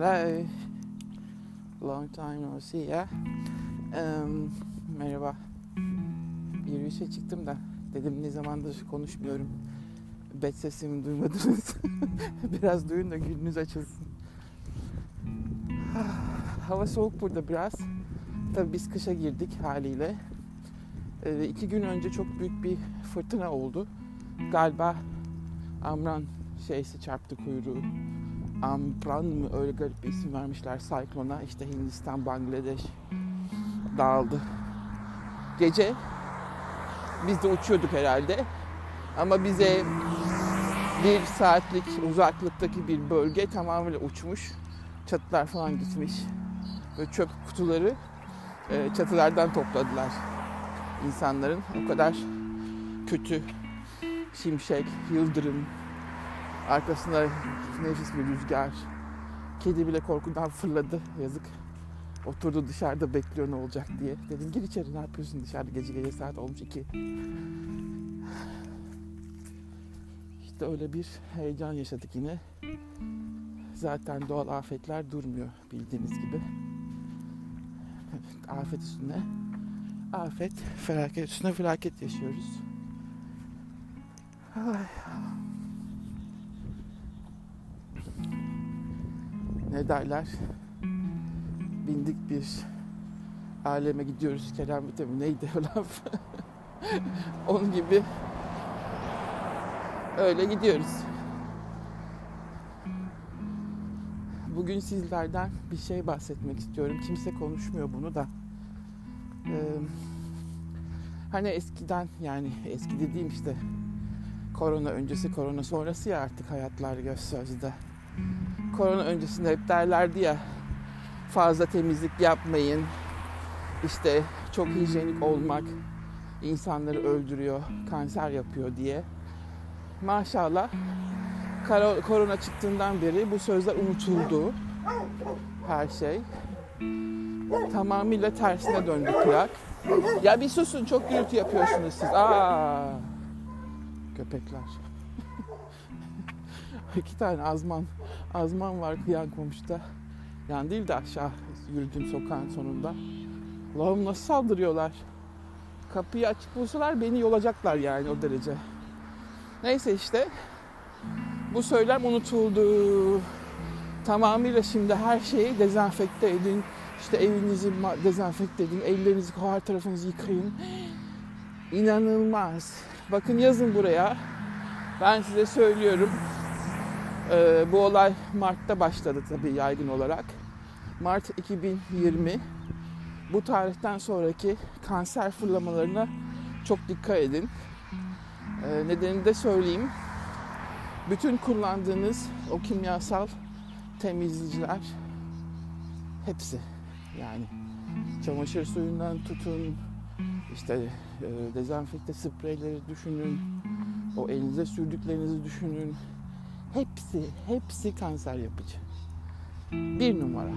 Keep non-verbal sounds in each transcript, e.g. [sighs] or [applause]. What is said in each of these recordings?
Hello. Long time no see ya. Um, merhaba. Yürüyüşe çıktım da dedim ne zamandır konuşmuyorum. Bet sesimi duymadınız. [laughs] biraz duyun da gününüz açılsın. [sighs] Hava soğuk burada biraz. Tabii biz kışa girdik haliyle. Ee, iki gün önce çok büyük bir fırtına oldu. Galiba Amran şeysi çarptı kuyruğu. Ampran mı öyle garip bir isim vermişler Cyclone'a. İşte Hindistan, Bangladeş dağıldı. Gece biz de uçuyorduk herhalde. Ama bize bir saatlik uzaklıktaki bir bölge tamamıyla uçmuş. Çatılar falan gitmiş. Böyle çöp kutuları e, çatılardan topladılar insanların. O kadar kötü şimşek, yıldırım, arkasında nefis bir rüzgar. Kedi bile korkudan fırladı yazık. Oturdu dışarıda bekliyor ne olacak diye. Dedim gir içeri ne yapıyorsun dışarıda gece gece saat olmuş iki. İşte öyle bir heyecan yaşadık yine. Zaten doğal afetler durmuyor bildiğiniz gibi. Afet üstüne afet, felaket üstüne felaket yaşıyoruz. Ay. Ne derler? Bindik bir aleme gidiyoruz keramete mi neydi o laf? [laughs] Onun gibi öyle gidiyoruz. Bugün sizlerden bir şey bahsetmek istiyorum. Kimse konuşmuyor bunu da. Ee, hani eskiden yani eski dediğim işte korona öncesi korona sonrası ya artık hayatlar göz sözde. Korona öncesinde hep derlerdi ya fazla temizlik yapmayın. İşte çok hijyenik olmak insanları öldürüyor, kanser yapıyor diye. Maşallah korona çıktığından beri bu sözler unutuldu. Her şey. Tamamıyla tersine döndü plak. Ya bir susun çok gürültü yapıyorsunuz siz. Aa, köpekler. [laughs] İki tane azman azman var kıyan komşuda. Yan değil de aşağı yürüdüğüm sokağın sonunda. Allah'ım nasıl saldırıyorlar. Kapıyı açık bulsalar beni yolacaklar yani o derece. Neyse işte bu söylem unutuldu. Tamamıyla şimdi her şeyi dezenfekte edin. İşte evinizi dezenfekte edin. Ellerinizi her tarafınızı yıkayın. İnanılmaz. Bakın yazın buraya. Ben size söylüyorum. Ee, bu olay Mart'ta başladı tabii yaygın olarak. Mart 2020 bu tarihten sonraki kanser fırlamalarına çok dikkat edin. Ee, nedenini de söyleyeyim. Bütün kullandığınız o kimyasal temizleyiciler hepsi yani çamaşır suyundan tutun işte e, dezenfekte spreyleri düşünün o elinize sürdüklerinizi düşünün hepsi hepsi kanser yapıcı bir numara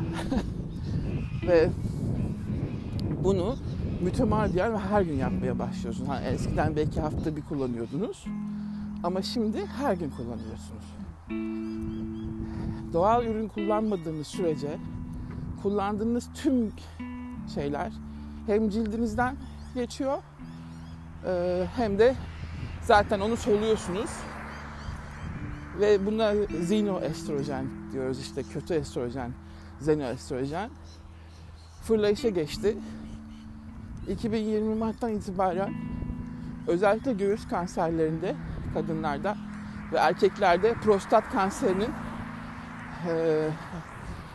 [laughs] ve bunu mütemadiyen ve her gün yapmaya başlıyorsunuz. Hani eskiden belki hafta bir kullanıyordunuz. Ama şimdi her gün kullanıyorsunuz. Doğal ürün kullanmadığınız sürece kullandığınız tüm şeyler hem cildinizden geçiyor hem de zaten onu soluyorsunuz. Ve buna xenoestrojen diyoruz işte kötü estrojen, xenoestrojen. Fırlayışa geçti. 2020 Mart'tan itibaren özellikle göğüs kanserlerinde kadınlarda ve erkeklerde prostat kanserinin e,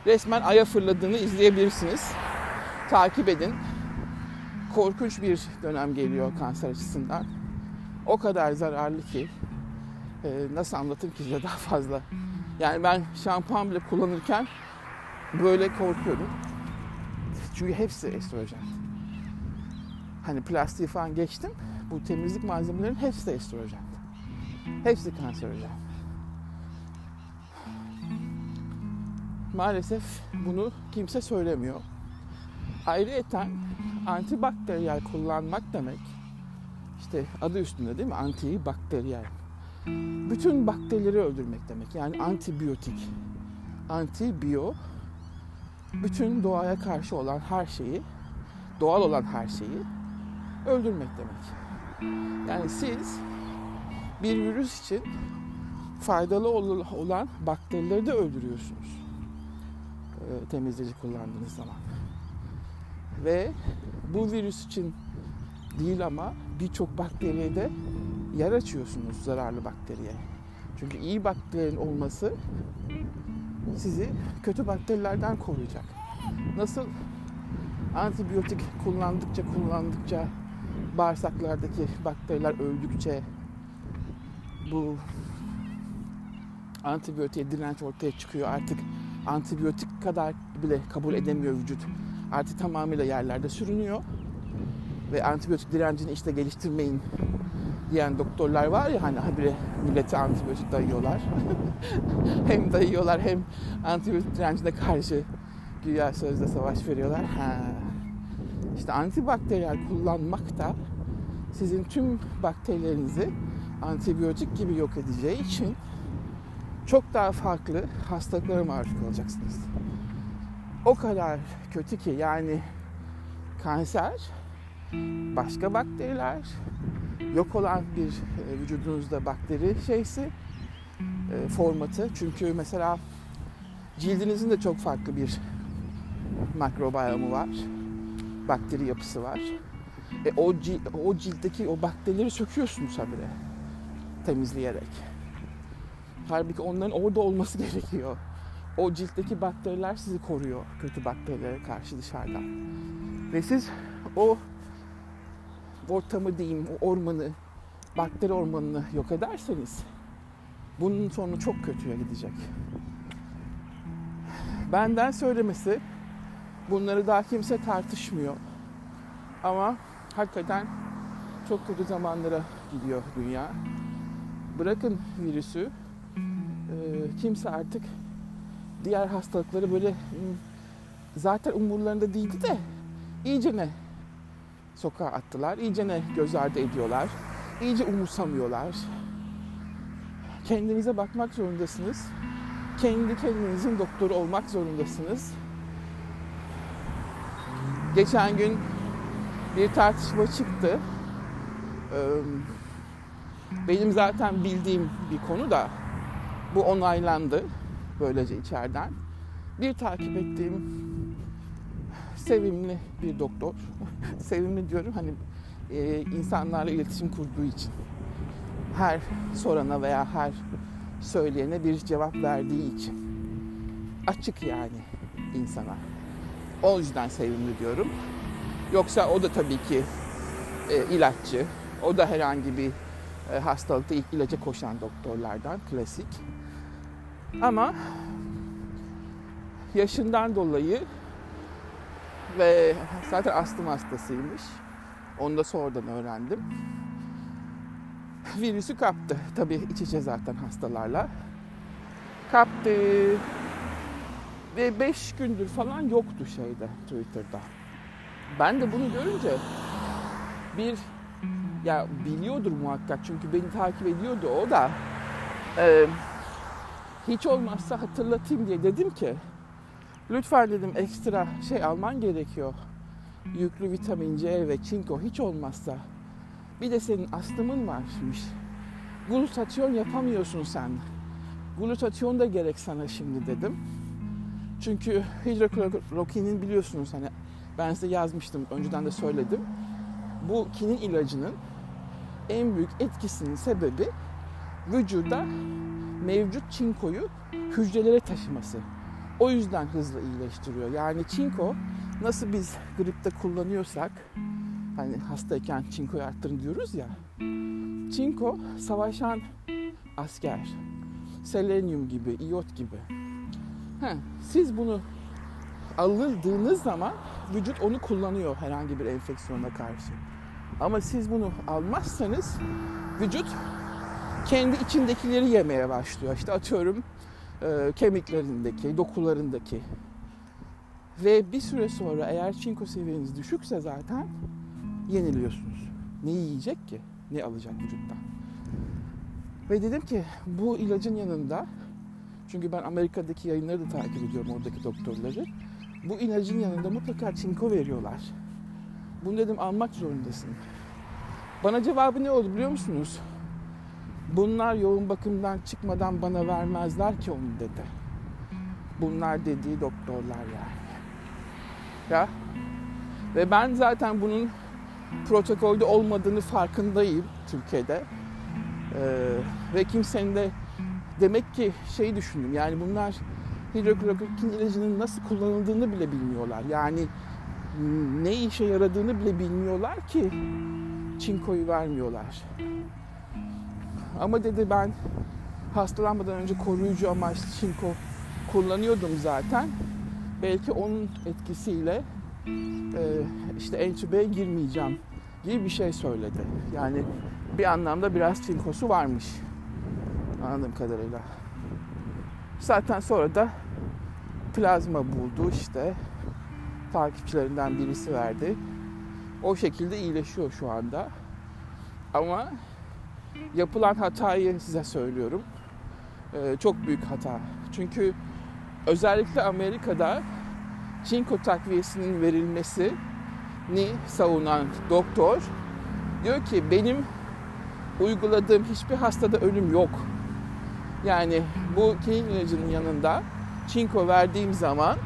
resmen aya fırladığını izleyebilirsiniz. Takip edin. Korkunç bir dönem geliyor kanser açısından. O kadar zararlı ki e, nasıl anlatayım ki size daha fazla. Yani ben şampuan bile kullanırken böyle korkuyordum. Çünkü hepsi estrojen. Hani plastiği falan geçtim. Bu temizlik malzemelerin hepsi de estrojen. Hepsi kanserojen. Maalesef bunu kimse söylemiyor. Ayrıyeten antibakteriyel kullanmak demek işte adı üstünde değil mi? Antibakteriyel. Bütün bakterileri öldürmek demek. Yani antibiyotik. Antibiyo bütün doğaya karşı olan her şeyi, doğal olan her şeyi öldürmek demek. Yani siz bir virüs için faydalı olan bakterileri de öldürüyorsunuz. E, temizleyici kullandığınız zaman. Ve bu virüs için değil ama birçok bakteriye de yer açıyorsunuz zararlı bakteriye. Çünkü iyi bakterinin olması sizi kötü bakterilerden koruyacak. Nasıl antibiyotik kullandıkça kullandıkça bağırsaklardaki bakteriler öldükçe bu antibiyotiğe direnç ortaya çıkıyor. Artık antibiyotik kadar bile kabul edemiyor vücut. Artık tamamıyla yerlerde sürünüyor. Ve antibiyotik direncini işte geliştirmeyin diyen doktorlar var ya hani habire millete antibiyotik dayıyorlar. [laughs] hem dayıyorlar hem antibiyotik direncine karşı güya sözde savaş veriyorlar. Ha. İşte antibakteriyel kullanmak da sizin tüm bakterilerinizi antibiyotik gibi yok edeceği için çok daha farklı hastalıklara maruz kalacaksınız. O kadar kötü ki yani kanser, başka bakteriler, yok olan bir e, vücudunuzda bakteri şeysi, e, formatı. Çünkü mesela cildinizin de çok farklı bir mikrobiyomu var. Bakteri yapısı var. E, o, o ciltteki o bakterileri söküyorsunuz habire temizleyerek. Halbuki onların orada olması [laughs] gerekiyor. O ciltteki bakteriler sizi koruyor kötü bakterilere karşı dışarıdan. Ve siz o ortamı diyeyim, ormanı, bakteri ormanını yok ederseniz bunun sonu çok kötüye gidecek. Benden söylemesi bunları daha kimse tartışmıyor. Ama hakikaten çok kötü zamanlara gidiyor dünya. Bırakın virüsü, kimse artık diğer hastalıkları böyle hmm, zaten umurlarında değildi de iyice ne sokağa attılar, iyice ne göz ardı ediyorlar, iyice umursamıyorlar. Kendinize bakmak zorundasınız. Kendi kendinizin doktoru olmak zorundasınız. Geçen gün bir tartışma çıktı. Benim zaten bildiğim bir konu da bu onaylandı böylece içeriden. Bir takip ettiğim sevimli bir doktor. [laughs] sevimli diyorum hani e, insanlarla iletişim kurduğu için. Her sorana veya her söyleyene bir cevap verdiği için. Açık yani insana. O yüzden sevimli diyorum. Yoksa o da tabii ki e, ilaççı. O da herhangi bir e, hastalıkta ilk ilaca koşan doktorlardan klasik. Ama yaşından dolayı ve zaten astım hastasıymış. Onu da sonradan öğrendim. Virüsü kaptı. Tabii iç içe zaten hastalarla. Kaptı. Ve 5 gündür falan yoktu şeyde Twitter'da. Ben de bunu görünce bir ya biliyordur muhakkak çünkü beni takip ediyordu o da. Ee, hiç olmazsa hatırlatayım diye dedim ki lütfen dedim ekstra şey alman gerekiyor. Yüklü vitamin C ve çinko hiç olmazsa. Bir de senin astımın varmış. Glutatyon yapamıyorsun sen. Glutatyon da gerek sana şimdi dedim. Çünkü hidroklorokinin biliyorsunuz hani ben size yazmıştım önceden de söyledim. Bu kinin ilacının en büyük etkisinin sebebi vücuda mevcut çinkoyu hücrelere taşıması. O yüzden hızlı iyileştiriyor. Yani çinko nasıl biz gripte kullanıyorsak hani hastayken çinkoyu arttırın diyoruz ya. Çinko savaşan asker. Selenyum gibi, iot gibi. He, siz bunu alındığınız zaman vücut onu kullanıyor herhangi bir enfeksiyona karşı. Ama siz bunu almazsanız vücut kendi içindekileri yemeye başlıyor. İşte atıyorum e, kemiklerindeki, dokularındaki. Ve bir süre sonra eğer çinko seviyeniz düşükse zaten yeniliyorsunuz. Ne yiyecek ki? Ne alacak vücuttan? Ve dedim ki bu ilacın yanında çünkü ben Amerika'daki yayınları da takip ediyorum oradaki doktorları. bu ilacın yanında mutlaka çinko veriyorlar. Bunu dedim almak zorundasın. Bana cevabı ne oldu biliyor musunuz? Bunlar yoğun bakımdan çıkmadan bana vermezler ki onu dedi. Bunlar dediği doktorlar yani. Ya ve ben zaten bunun protokolde olmadığını farkındayım Türkiye'de. Ee, ve kimsenin de demek ki şey düşündüm yani bunlar hidroklorokin ilacının nasıl kullanıldığını bile bilmiyorlar. Yani ne işe yaradığını bile bilmiyorlar ki çinkoyu vermiyorlar. Ama dedi ben hastalanmadan önce koruyucu amaçlı çinko kullanıyordum zaten. Belki onun etkisiyle e, işte entübeye girmeyeceğim gibi bir şey söyledi. Yani bir anlamda biraz çinkosu varmış anladığım kadarıyla. Zaten sonra da plazma buldu işte takipçilerinden birisi verdi. O şekilde iyileşiyor şu anda. Ama yapılan hatayı size söylüyorum. Ee, çok büyük hata. Çünkü özellikle Amerika'da çinko takviyesinin verilmesini savunan doktor diyor ki benim uyguladığım hiçbir hastada ölüm yok. Yani bu kinin ilacının yanında çinko verdiğim zaman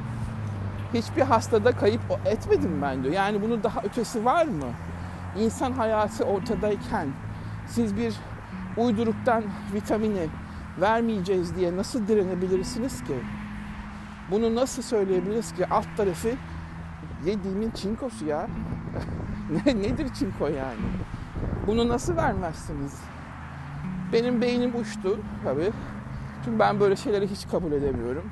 hiçbir hastada kayıp etmedim ben diyor. Yani bunun daha ötesi var mı? İnsan hayatı ortadayken siz bir uyduruktan vitamini vermeyeceğiz diye nasıl direnebilirsiniz ki? Bunu nasıl söyleyebiliriz ki? Alt tarafı yediğimin çinkosu ya. [laughs] ne, nedir çinko yani? Bunu nasıl vermezsiniz? Benim beynim uçtu tabii. Çünkü ben böyle şeyleri hiç kabul edemiyorum.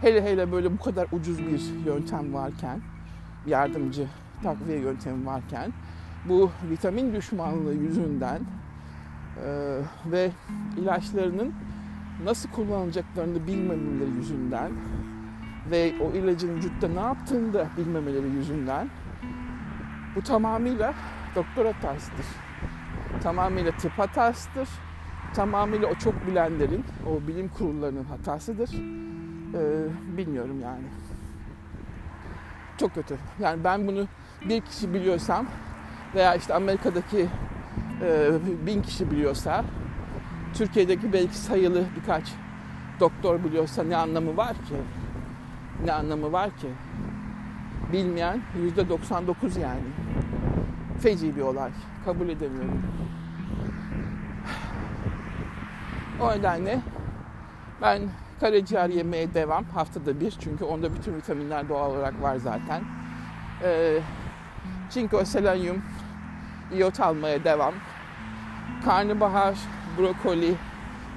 Hele hele böyle bu kadar ucuz bir yöntem varken, yardımcı takviye yöntemi varken bu vitamin düşmanlığı yüzünden ve ilaçlarının nasıl kullanılacaklarını bilmemeleri yüzünden ve o ilacın vücutta ne yaptığını da bilmemeleri yüzünden bu tamamıyla doktor hatasıdır. Tamamıyla tıp hatasıdır. Tamamıyla o çok bilenlerin, o bilim kurullarının hatasıdır. Ee, bilmiyorum yani. Çok kötü. Yani ben bunu bir kişi biliyorsam veya işte Amerika'daki bin kişi biliyorsa Türkiye'deki belki sayılı birkaç doktor biliyorsa ne anlamı var ki? Ne anlamı var ki? Bilmeyen yüzde 99 yani. Feci bir olay. Kabul edemiyorum. O nedenle ben karaciğer yemeye devam haftada bir çünkü onda bütün vitaminler doğal olarak var zaten. Ee, çinko, selenyum, iot almaya devam. Karnabahar, brokoli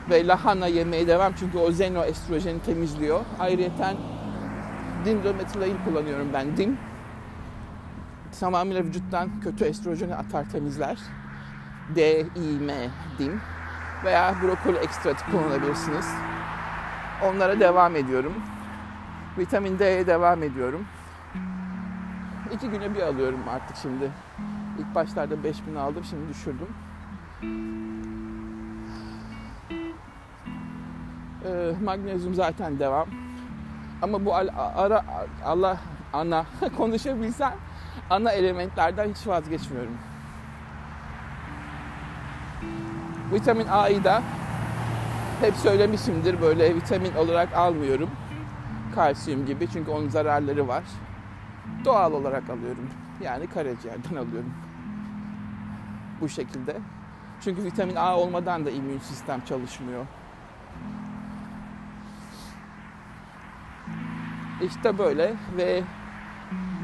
ve lahana yemeye devam çünkü o zenoestrojeni temizliyor. Ayrıca dimdometilain kullanıyorum ben. Dim tamamıyla vücuttan kötü estrojeni atar temizler. D, I, M, dim veya brokoli ekstratı kullanabilirsiniz. Onlara devam ediyorum. Vitamin D'ye devam ediyorum. İki güne bir alıyorum artık şimdi. İlk başlarda 5000 aldım, şimdi düşürdüm. Ee, magnezyum zaten devam. Ama bu ara Allah ana [laughs] konuşabilsem ana elementlerden hiç vazgeçmiyorum. Vitamin A'yı da hep söylemişimdir böyle vitamin olarak almıyorum. Kalsiyum gibi çünkü onun zararları var. Doğal olarak alıyorum. Yani karaciğerden [laughs] alıyorum. Bu şekilde. Çünkü vitamin A olmadan da immün sistem çalışmıyor. İşte böyle ve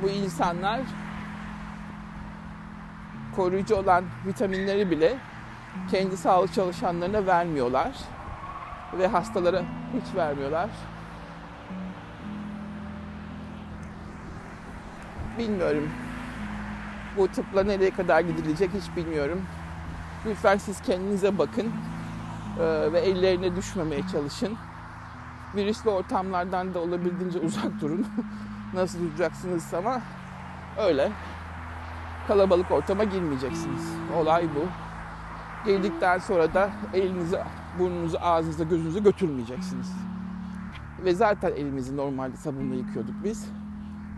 bu insanlar koruyucu olan vitaminleri bile kendi sağlık çalışanlarına vermiyorlar ve hastalara hiç vermiyorlar. Bilmiyorum. Bu tıpla nereye kadar gidilecek hiç bilmiyorum. Lütfen siz kendinize bakın ve ellerine düşmemeye çalışın. Virüslü ortamlardan da olabildiğince uzak durun. [laughs] Nasıl duracaksınız ama öyle. Kalabalık ortama girmeyeceksiniz. Olay bu. Girdikten sonra da elinizi, burnunuzu, ağzınıza, gözünüzü götürmeyeceksiniz. Ve zaten elimizi normalde sabunla yıkıyorduk biz.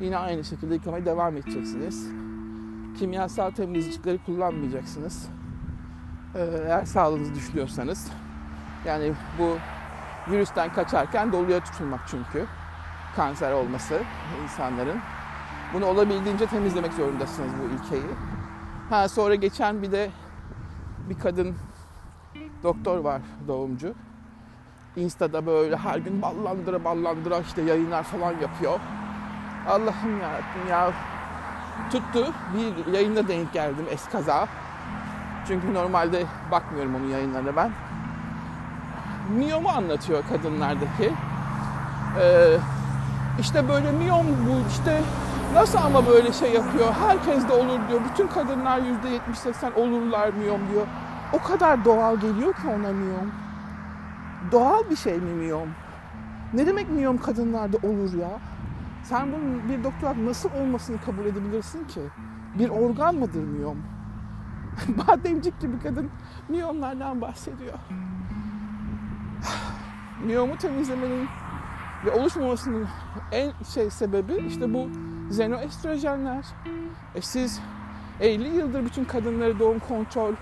Yine aynı şekilde yıkamaya devam edeceksiniz. Kimyasal temizlikleri kullanmayacaksınız. Ee, eğer sağlığınızı düşünüyorsanız. Yani bu virüsten kaçarken doluya tutulmak çünkü. Kanser olması insanların. Bunu olabildiğince temizlemek zorundasınız bu ülkeyi. Ha sonra geçen bir de bir kadın doktor var doğumcu. Insta'da böyle her gün ballandıra ballandıra işte yayınlar falan yapıyor. Allah'ım yarabbim ya. Tuttu. Bir yayında denk geldim eskaza. Çünkü normalde bakmıyorum onun yayınlarına ben. Miyomu anlatıyor kadınlardaki. Ee, işte böyle miyom bu işte nasıl ama böyle şey yapıyor. Herkes de olur diyor. Bütün kadınlar %70-80 olurlar miyom diyor. O kadar doğal geliyor ki ona miyom. Doğal bir şey mi miyom? Ne demek miyom kadınlarda olur ya? Sen bunun bir doktor nasıl olmasını kabul edebilirsin ki? Bir organ mıdır miyom? [laughs] Bademcik gibi kadın miyomlardan bahsediyor. [sighs] Miyomu temizlemenin ve oluşmamasının en şey sebebi işte bu xenoestrojenler. E siz 50 yıldır bütün kadınları doğum kontrol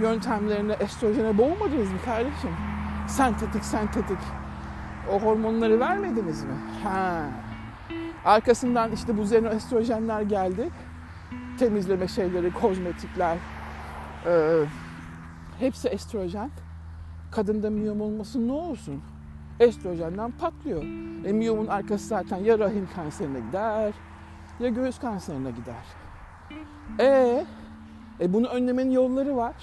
yöntemlerine estrojene boğmadınız mı kardeşim? Sentetik sentetik. O hormonları vermediniz mi? Ha. Arkasından işte bu xenoestrojenler geldi. Temizleme şeyleri, kozmetikler. E, hepsi estrojen. Kadında miyom olması ne olsun? Estrojenden patlıyor. E, miyomun arkası zaten ya rahim kanserine gider ya göğüs kanserine gider. E, e bunu önlemenin yolları var.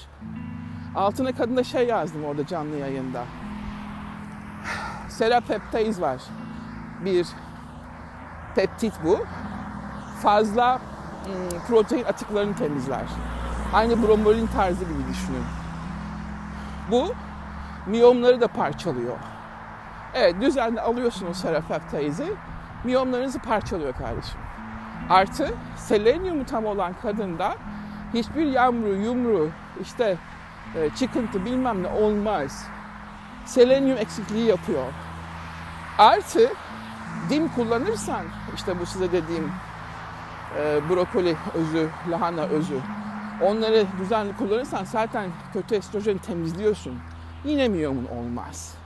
Altına kadına şey yazdım orada canlı yayında. [sighs] Serapeptase var. Bir peptit bu. Fazla ım, protein atıklarını temizler. Aynı bromolin tarzı gibi düşünün. Bu miyomları da parçalıyor. Evet düzenli alıyorsunuz serapeptase'i. Miyomlarınızı parçalıyor kardeşim. Artı selenyumu tam olan kadında hiçbir yamru, yumru, işte e, çıkıntı bilmem ne olmaz. Selenyum eksikliği yapıyor. Artı dim kullanırsan işte bu size dediğim e, brokoli özü, lahana özü onları düzenli kullanırsan zaten kötü estrojeni temizliyorsun. Yine miyomun olmaz.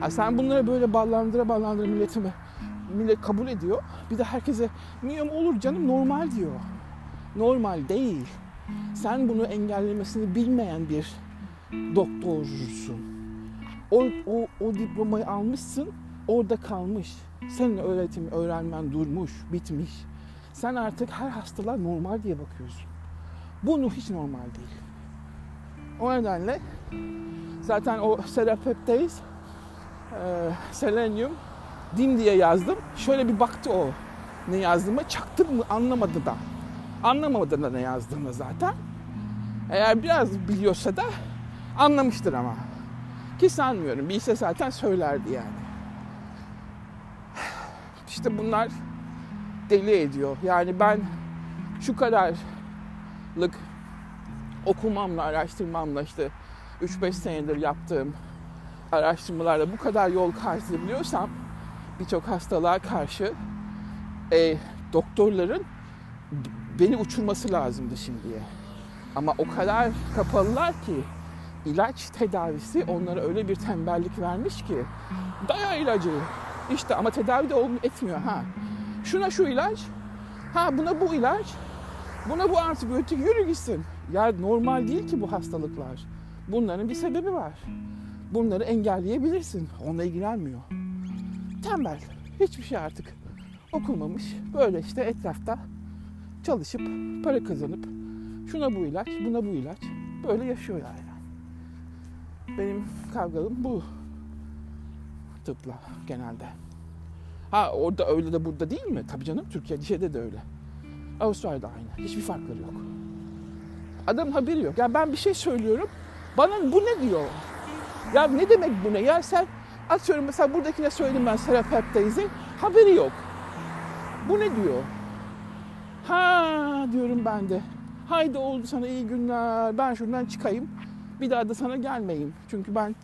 Ha sen bunları böyle ballandıra ballandıra milletime millet kabul ediyor. Bir de herkese miyom olur canım normal diyor. Normal değil. Sen bunu engellemesini bilmeyen bir doktorsun. O, o, o diplomayı almışsın, orada kalmış. Senin öğretim, öğrenmen durmuş, bitmiş. Sen artık her hastalığa normal diye bakıyorsun. Bunu hiç normal değil. O nedenle zaten o serapeptase, e, selenyum, dim diye yazdım. Şöyle bir baktı o ne yazdığımı. Çaktım mı anlamadı da. Anlamadı da ne yazdığımı zaten. Eğer biraz biliyorsa da anlamıştır ama. Ki sanmıyorum. Bilse zaten söylerdi yani. İşte bunlar deli ediyor. Yani ben şu kadarlık okumamla, araştırmamla işte 3-5 senedir yaptığım araştırmalarla bu kadar yol kat edebiliyorsam birçok hastalığa karşı e, doktorların beni uçurması lazımdı şimdiye. Ama o kadar kapalılar ki ilaç tedavisi onlara öyle bir tembellik vermiş ki daya ilacı işte ama tedavi de olmuyor, etmiyor ha. Şuna şu ilaç, ha buna bu ilaç, buna bu antibiyotik yürü gitsin. Ya normal değil ki bu hastalıklar. Bunların bir sebebi var. Bunları engelleyebilirsin. Onunla ilgilenmiyor. Tembel. Hiçbir şey artık okumamış. Böyle işte etrafta çalışıp para kazanıp şuna bu ilaç, buna bu ilaç. Böyle yaşıyor yani. Benim kavgalım bu tıpla genelde. Ha orada öyle de burada değil mi? Tabii canım Türkiye şeyde de öyle. Avustralya'da aynı. Hiçbir farkları yok. Adam haberi yok. Ya ben bir şey söylüyorum. Bana bu ne diyor? Ya ne demek bu ne? Ya sen atıyorum mesela buradakine söyledim ben Serap Heptaiz'in. Haberi yok. Bu ne diyor? Ha diyorum ben de. Haydi oldu sana iyi günler. Ben şuradan çıkayım. Bir daha da sana gelmeyeyim. Çünkü ben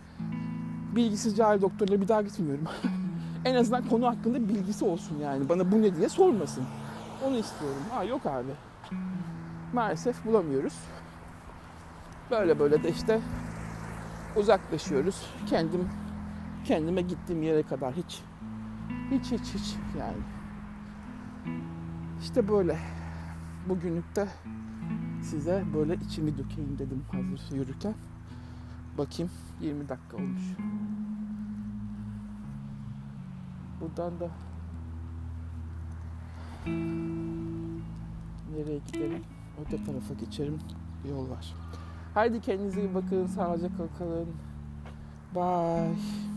bilgisiz cahil doktorlara bir daha gitmiyorum. [laughs] en azından konu hakkında bilgisi olsun yani. Bana bu ne diye sormasın. Onu istiyorum. Ha yok abi. Maalesef bulamıyoruz. Böyle böyle de işte uzaklaşıyoruz. Kendim kendime gittiğim yere kadar hiç hiç hiç hiç yani. İşte böyle. Bugünlük de size böyle içimi dökeyim dedim hazır yürürken. Bakayım 20 dakika olmuş. Buradan da nereye gidelim? Öte tarafa geçelim. Yol var. Haydi kendinize iyi bakın. Sağlıcakla kalın. Bye.